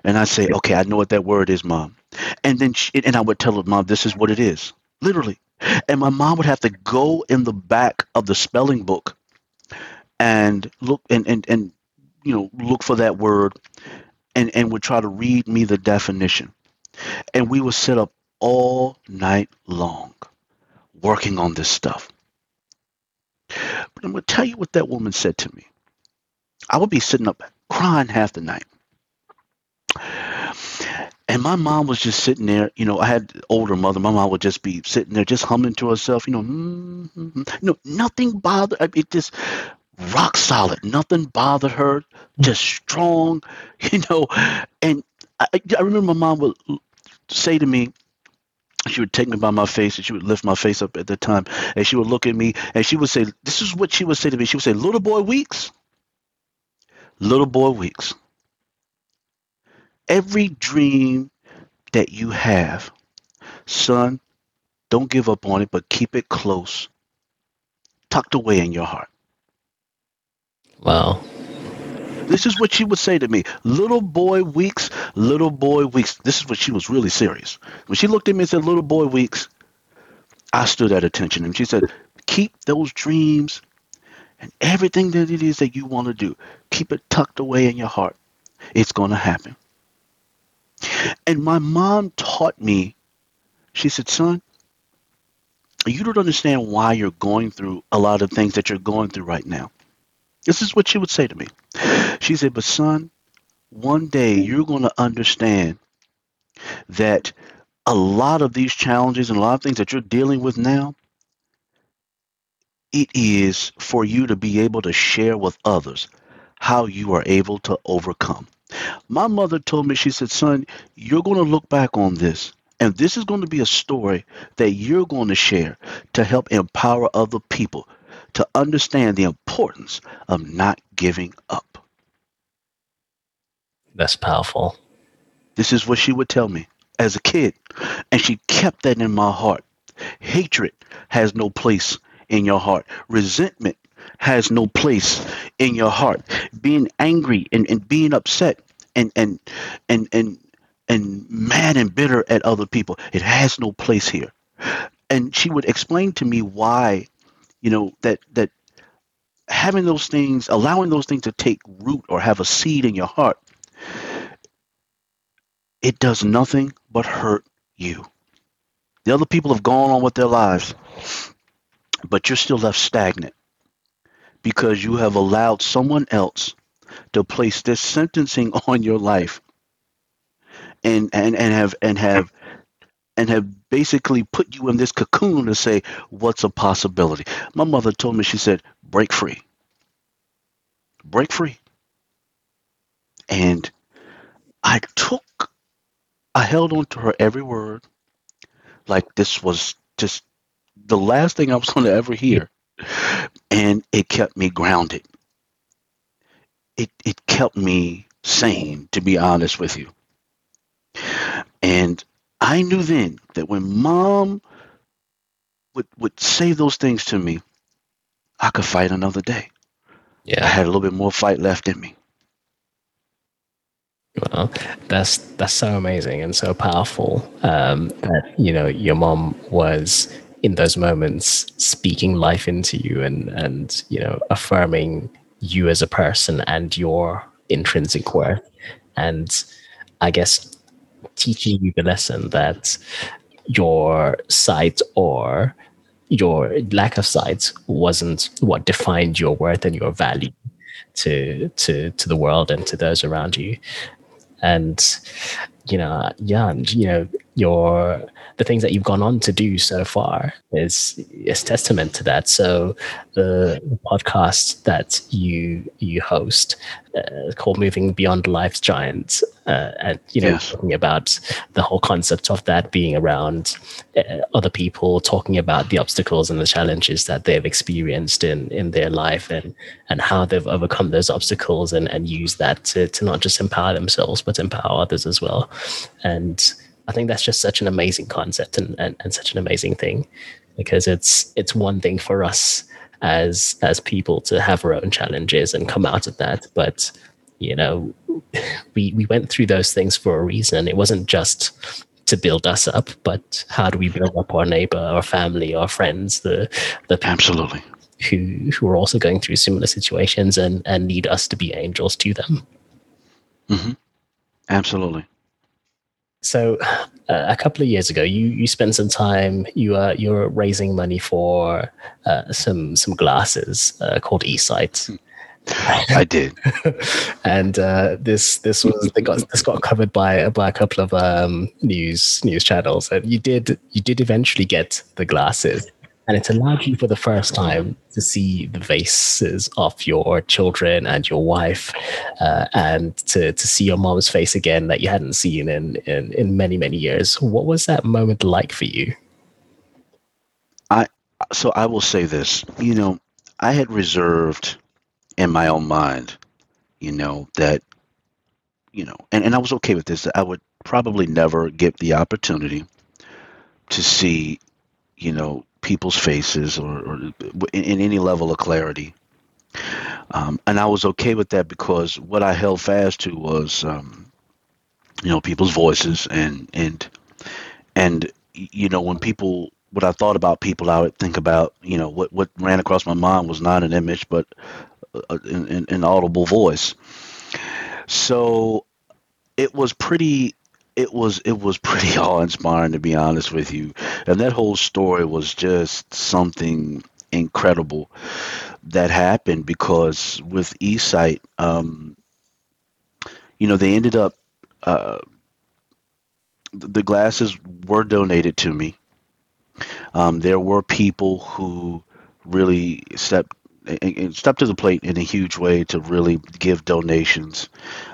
and I'd say, Okay, I know what that word is, Mom. And then she, and I would tell her, Mom, this is what it is, literally. And my mom would have to go in the back of the spelling book and look and and, and you know look for that word and and would try to read me the definition. And we would sit up all night long working on this stuff. But i'm going to tell you what that woman said to me. I would be sitting up crying half the night and my mom was just sitting there you know i had older mother my mom would just be sitting there just humming to herself you know mm-hmm. nothing bothered it just rock solid. Nothing bothered her just strong (laughs) you know. And i, I remember my mom would say to me she would take me by my face and she would lift my face up at the time. And she would look at me and she would say this is what she would say to me. She would say little boy weeks. Little boy weeks every dream that you have, son, don't give up on it, but keep it close, tucked away in your heart.
Wow.
This is what she would say to me. Little boy Weeks, little boy Weeks. This is what she was really serious. When she looked at me and said, Little boy Weeks, I stood at attention. And she said, Keep those dreams and everything that it is that you want to do, keep it tucked away in your heart. It's going to happen. And my mom taught me, she said, son, you don't understand why you're going through a lot of things that you're going through right now. This is what she would say to me. She said, but son, one day you're going to understand that a lot of these challenges and a lot of things that you're dealing with now, it is for you to be able to share with others how you are able to overcome. My mother told me, she said, son, you're going to look back on this, and this is going to be a story that you're going to share to help empower other people to understand the importance of not giving up.
That's powerful.
This is what she would tell me as a kid, and she kept that in my heart. Hatred has no place in your heart. Resentment has no place in your heart. Being angry and, and being upset and and and and and mad and bitter at other people. It has no place here. And she would explain to me why, you know, that that having those things, allowing those things to take root or have a seed in your heart, it does nothing but hurt you. The other people have gone on with their lives, but you're still left stagnant because you have allowed someone else to place this sentencing (laughs) on your life and and, and have and have and have basically put you in this cocoon to say what's a possibility? My mother told me she said break free. Break free. And i took i held on to her every word. Like this was just the last thing i was going to ever hear and it kept me grounded. It it kept me sane, to be honest with you. And I knew then that when mom would would say those things to me, I could fight another day.
Yeah.
I had a little bit more fight left in me.
Well, that's that's so amazing and so powerful. Um, that you know your mom was in those moments speaking life into you and and you know affirming you as a person and your intrinsic worth, and I guess teaching you the lesson that your sight or your lack of sight wasn't what defined your worth and your value to to to the world and to those around you. And you know yeah you know your the things that you've gone on to do so far is is testament to that so the, the podcast that you you host uh, called moving beyond life's giants uh, and you know
Yes.
talking about the whole concept of that being around uh, other people talking about the obstacles and the challenges that they've experienced in in their life and and how they've overcome those obstacles and and use that to to not just empower themselves but empower others as well and i think that's just such an amazing concept and and, and such an amazing thing because it's it's one thing for us as as people to have our own challenges and come out of that but you know (laughs) we we went through those things for a reason it wasn't just to build us up but how do we build up our neighbor our family our friends the the
Absolutely.
who who are also going through similar situations and and need us to be angels to them
hmm Absolutely.
So uh, a couple of years ago you you spent some time you uh you're raising money for uh, some some glasses uh, called eSight.
I did. (laughs)
and uh, this this was they got this got covered by by a couple of um, news news channels, and you did you did eventually get the glasses, and it allowed you for the first time to see the faces of your children and your wife, uh, and to to see your mom's face again that you hadn't seen in in in many many years. What was that moment like for you?
i So I will say this. You know, I had reserved in my own mind, you know, that, you know, and, and I was okay with this, I would probably never get the opportunity to see, you know, people's faces or, or in, in any level of clarity. Um, and I was okay with that because what I held fast to was, um, you know, people's voices and, and, and, you know, when people, what I thought about people, I would think about, you know, what, what ran across my mind was not an image, but an an audible voice. So it was pretty it was it was pretty (laughs) awe-inspiring to be honest with you. And that whole story was just something incredible that happened because with eSight um you know they ended up uh the glasses were donated to me. Um there were people who really stepped and and stepped to the plate in a huge way to really give donations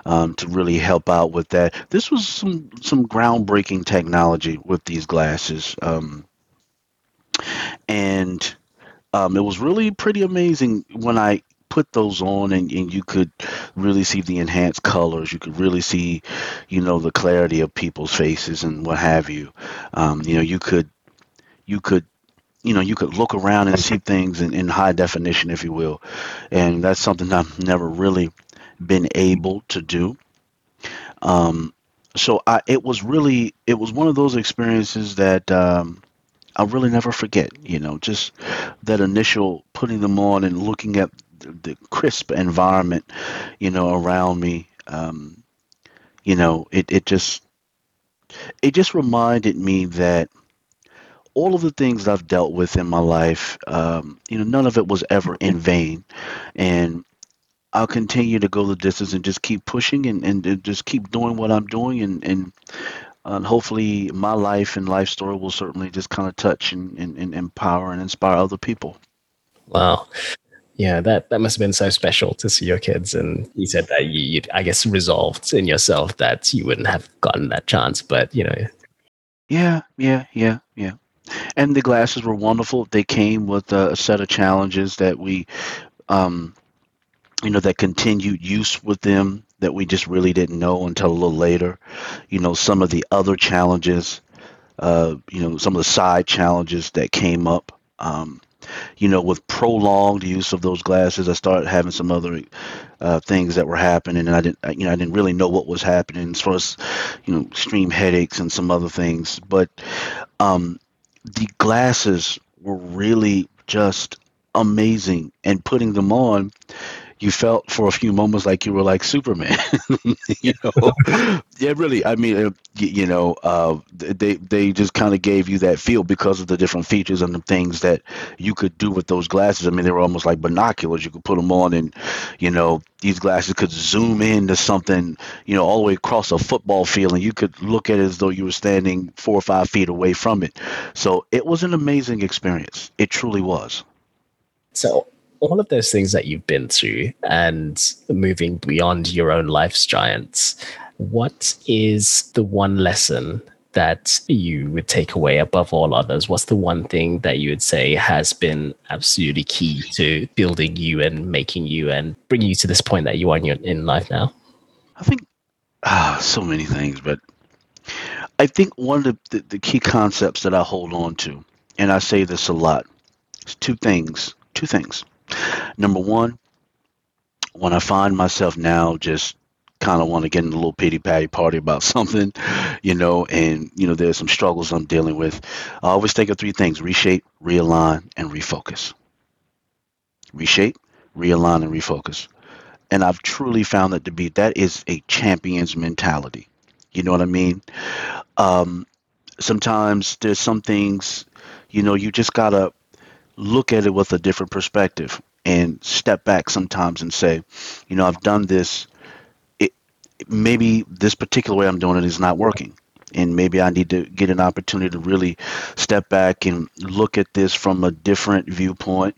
um, to really help out with that. This was some some groundbreaking technology with these glasses, um, and um, it was really pretty amazing when I put those on and, and you could really see the enhanced colors. You could really see, you know, the clarity of people's faces and what have you. Um, you know, you could you could you know you could look around and see things in, in high definition, if you will, and that's something I've never really been able to do. Um, so I, it was really, it was one of those experiences that um, I'll really never forget. You know, just that initial putting them on and looking at the, the crisp environment, you know, around me. Um, you know, it, it just, it just reminded me that all of the things I've dealt with in my life, um, you know, none of it was ever in vain, and I'll continue to go the distance and just keep pushing and, and, and just keep doing what I'm doing and and uh, hopefully my life and life story will certainly just kind of touch and, and, and empower and inspire other people.
Wow. Yeah, that, that must have been so special to see your kids. And you said that you, you, I guess, resolved in yourself that you wouldn't have gotten that chance. But, you know,
Yeah, yeah, yeah, yeah. And the glasses were wonderful. They came with a set of challenges that we, um, you know, that continued use with them that we just really didn't know until a little later. You know, some of the other challenges uh, you know, some of the side challenges that came up. Um, you know, with prolonged use of those glasses, I started having some other uh, things that were happening, and I didn't, you know, I didn't really know what was happening as far as, you know, extreme headaches and some other things. But um, the glasses were really just amazing, and putting them on you felt for a few moments like you were like Superman. (laughs) you know, yeah, really. I mean, uh, you know, uh, they they just kind of gave you that feel because of the different features and the things that you could do with those glasses. I mean, they were almost like binoculars. You could put them on, and you know, these glasses could zoom into something, you know, all the way across a football field, and you could look at it as though you were standing four or five feet away from it. So it was an amazing experience. It truly was.
So all of those things that you've been through and moving beyond your own life's giants, what is the one lesson that you would take away above all others? What's the one thing that you would say has been absolutely key to building you and making you and bringing you to this point that you are in, your, in life now?
I think ah, so many things, but I think one of the, the, key concepts that I hold on to, and I say this a lot, is two things. Two things. Number one, when I find myself now just kind of want to get in a little pity patty party about (laughs) something, you know, and, you know, there's some struggles I'm dealing with, I always think of three things reshape, realign, and refocus. Reshape, realign, and refocus. And I've truly found that to be that is a champion's mentality. You know what I mean? Um, sometimes there's some things, you know, you just got to look at it with a different perspective and step back sometimes and say, you know, I've done this. It, maybe this particular way I'm doing it is not working. And maybe I need to get an opportunity to really step back and look at this from a different viewpoint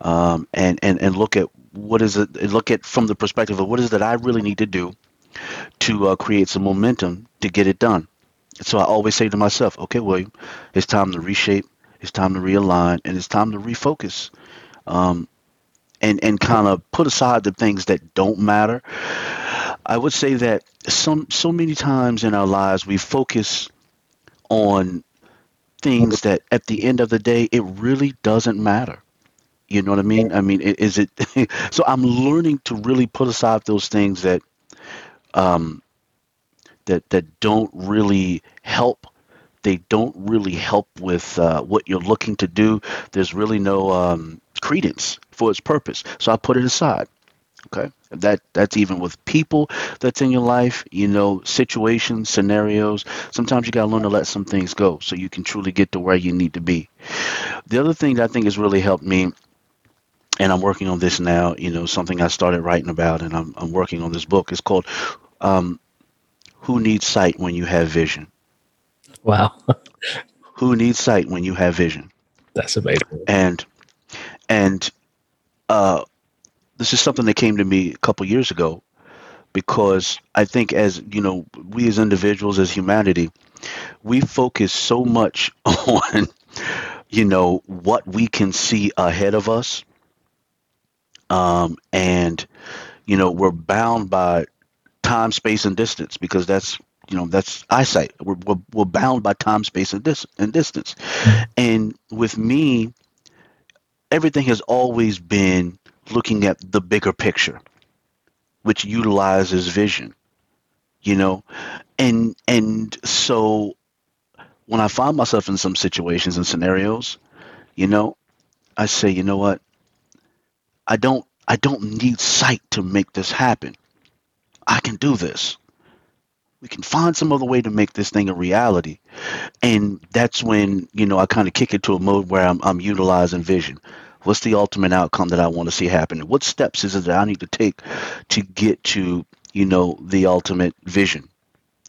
um, and, and, and look at what is it, look at from the perspective of what is it that I really need to do to uh, create some momentum to get it done. So I always say to myself, okay, William, it's time to reshape it's time to realign and it's time to refocus. Um, and, and kind of put aside the things that don't matter. I would say that some so many times in our lives we focus on things that at the end of the day it really doesn't matter. You know what I mean? I mean, is it? (laughs) so I'm learning to really put aside those things that, um, that that don't really help they don't really help with uh, what you're looking to do. There's really no um, credence for its purpose. So I put it aside. Okay, that that's even with people that's in your life. You know, situations, scenarios. Sometimes you gotta learn to let some things go so you can truly get to where you need to be. The other thing that I think has really helped me and I'm working on this now. You know, something I started writing about, and I'm, I'm working on this book. It's called um, "Who Needs Sight When You Have Vision."
Wow. (laughs)
Who needs sight when you have vision?
That's amazing.
And and uh, this is something that came to me a couple years ago because I think as you know, we as individuals, as humanity, we focus so much (laughs) on you know what we can see ahead of us, um, and you know we're bound by time, space, and distance because that's you know that's eyesight. We're, we're, we're bound by time space and, dis- and distance. And with me everything has always been looking at the bigger picture which utilizes vision you know? And and so when i find myself in some situations and scenarios you know i say you know what? I don't i don't need sight to make this happen. I can do this we can find some other way to make this thing a reality. And that's when, you know, I kind of kick it to a mode where I'm, I'm utilizing vision. What's the ultimate outcome that I want to see happen? What steps is it that I need to take to get to, you know, the ultimate vision,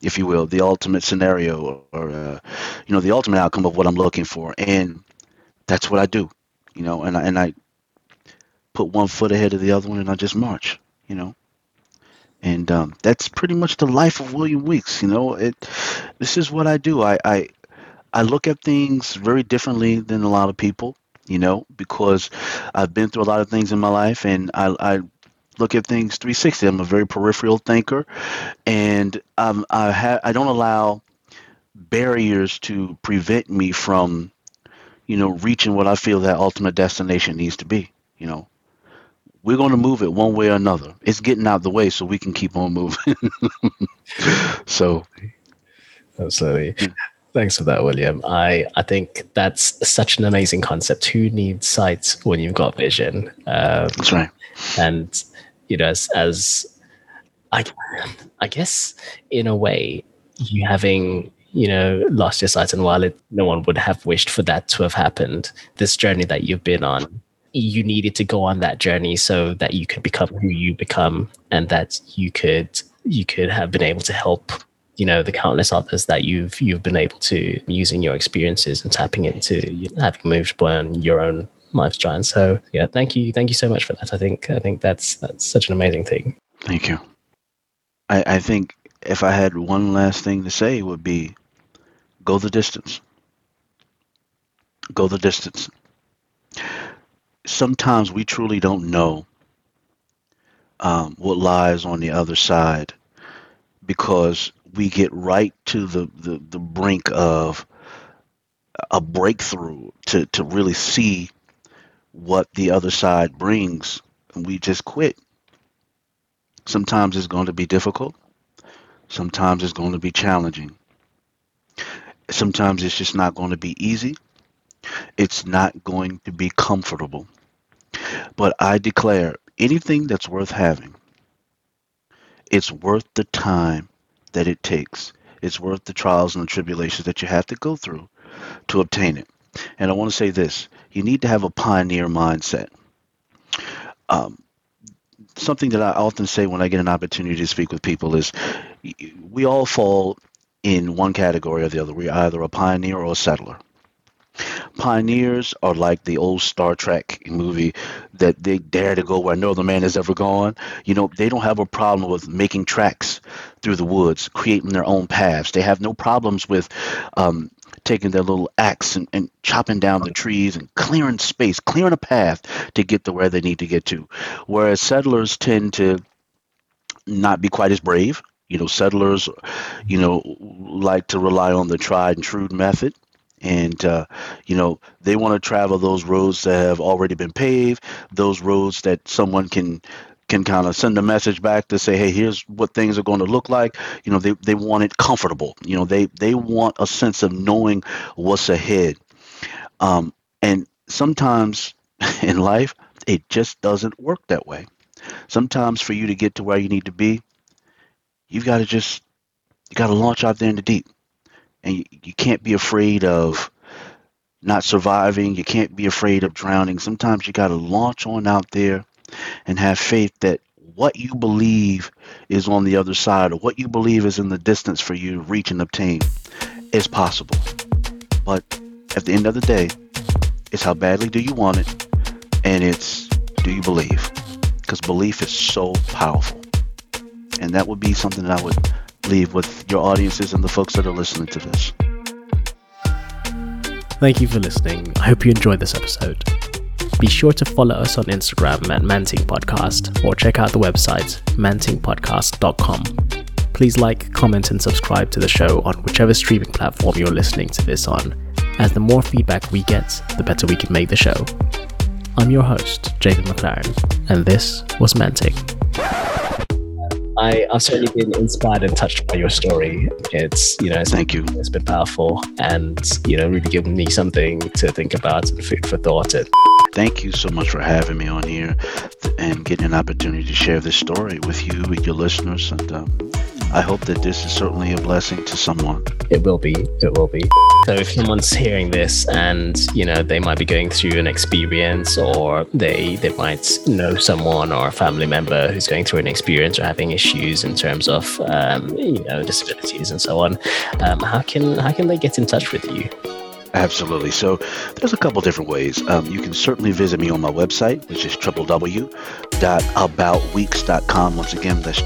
if you will, the ultimate scenario or, uh, you know, the ultimate outcome of what I'm looking for. And that's what I do, you know, and I, and I put one foot ahead of the other one and I just march, you know and um, that's pretty much the life of William Weeks. You know, it. This is what I do. I, I I look at things very differently than a lot of people. You know, because I've been through a lot of things in my life, and I, I look at things 360. I'm a very peripheral thinker, and um, I ha- I don't allow barriers to prevent me from, you know, reaching what I feel that ultimate destination needs to be. You know, we're going to move it one way or another. It's getting out the way so we can keep on moving. (laughs) so,
absolutely. Thanks for that, William. I, I think that's such an amazing concept. Who needs sight when you've got vision?
Um, that's right.
And you know, as as I, I guess in a way, you having you know lost your sight, and while it, no one would have wished for that to have happened, this journey that you've been on, you needed to go on that journey so that you could become who you become, and that you could you could have been able to help you know the countless others that you've you've been able to using your experiences and tapping into having moved beyond your own life's journey. So yeah, thank you, thank you so much for that. I think I think that's that's such an amazing thing.
Thank you. I, I think if I had one last thing to say, would be go the distance. Go the distance. Sometimes we truly don't know um, what lies on the other side because we get right to the, the, the brink of a breakthrough to, to really see what the other side brings and we just quit. Sometimes it's going to be difficult. Sometimes it's going to be challenging. Sometimes it's just not going to be easy. It's not going to be comfortable. But I declare anything that's worth having, it's worth the time that it takes. It's worth the trials and the tribulations that you have to go through to obtain it. And I want to say this you need to have a pioneer mindset. Um, something that I often say when I get an opportunity to speak with people is we all fall in one category or the other. We're either a pioneer or a settler. Pioneers are like the old Star Trek movie that they dare to go where no other man has ever gone. You know, they don't have a problem with making tracks through the woods, creating their own paths. They have no problems with um, taking their little axe and, and chopping down the trees and clearing space, clearing a path to get to where they need to get to. Whereas settlers tend to not be quite as brave. You know, settlers, you know, like to rely on the tried and true method and uh, you know they want to travel those roads that have already been paved those roads that someone can can kind of send a message back to say hey here's what things are going to look like. You know they, they want it comfortable. You know they they want a sense of knowing what's ahead. Um, and sometimes (laughs) in life it just doesn't work that way. Sometimes for you to get to where you need to be you've got to just you got to launch out there in the deep and you, you can't be afraid of not surviving. You can't be afraid of drowning. Sometimes you got to launch on out there and have faith that what you believe is on the other side or what you believe is in the distance for you to reach and obtain is possible. But at the end of the day, it's how badly do you want it and it's do you believe? Because belief is so powerful. And that would be something that I would leave with your audiences and the folks that are listening to this.
Thank you for listening. I hope you enjoyed this episode. Be sure to follow us on Instagram at Manting Podcast or check out the website mantingpodcast.com. Please like, comment, and subscribe to the show on whichever streaming platform you're listening to this on, as the more feedback we get, the better we can make the show. I'm your host, Jacob McLaren, and this was Manting. I, I've certainly been inspired and touched by your story. It's you know, it's,
thank you.
It's been powerful, and you know, really given me something to think about and food for thought. And
thank you so much for having me on here and getting an opportunity to share this story with you, with your listeners, and um, I hope that this is certainly a blessing to someone.
It will be. It will be. So if someone's hearing this and you know they might be going through an experience, or they they might know someone or a family member who's going through an experience or having issues in terms of um, you know disabilities and so on, um, how can how can they get in touch with you?
Absolutely. So there's a couple different ways. Um, you can certainly visit me on my website, which is www.aboutweeks.com. Once again, that's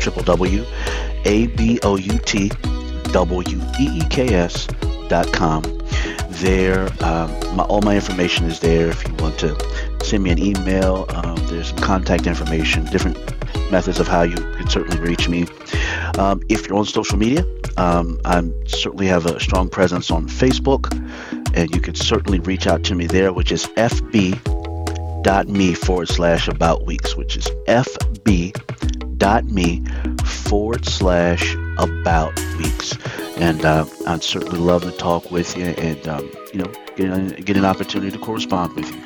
www.aboutweeks.com. There, um, my, all my information is there. If you want to send me an email, um, there's some contact information, different methods of how you could certainly reach me. Um, if you're on social media, um, I certainly have a strong presence on Facebook, and you can certainly reach out to me there, which is fb.me forward slash about weeks, which is fb.me forward slash about weeks. And uh, I'd certainly love to talk with you and, um, you know, get, get an opportunity to correspond with you.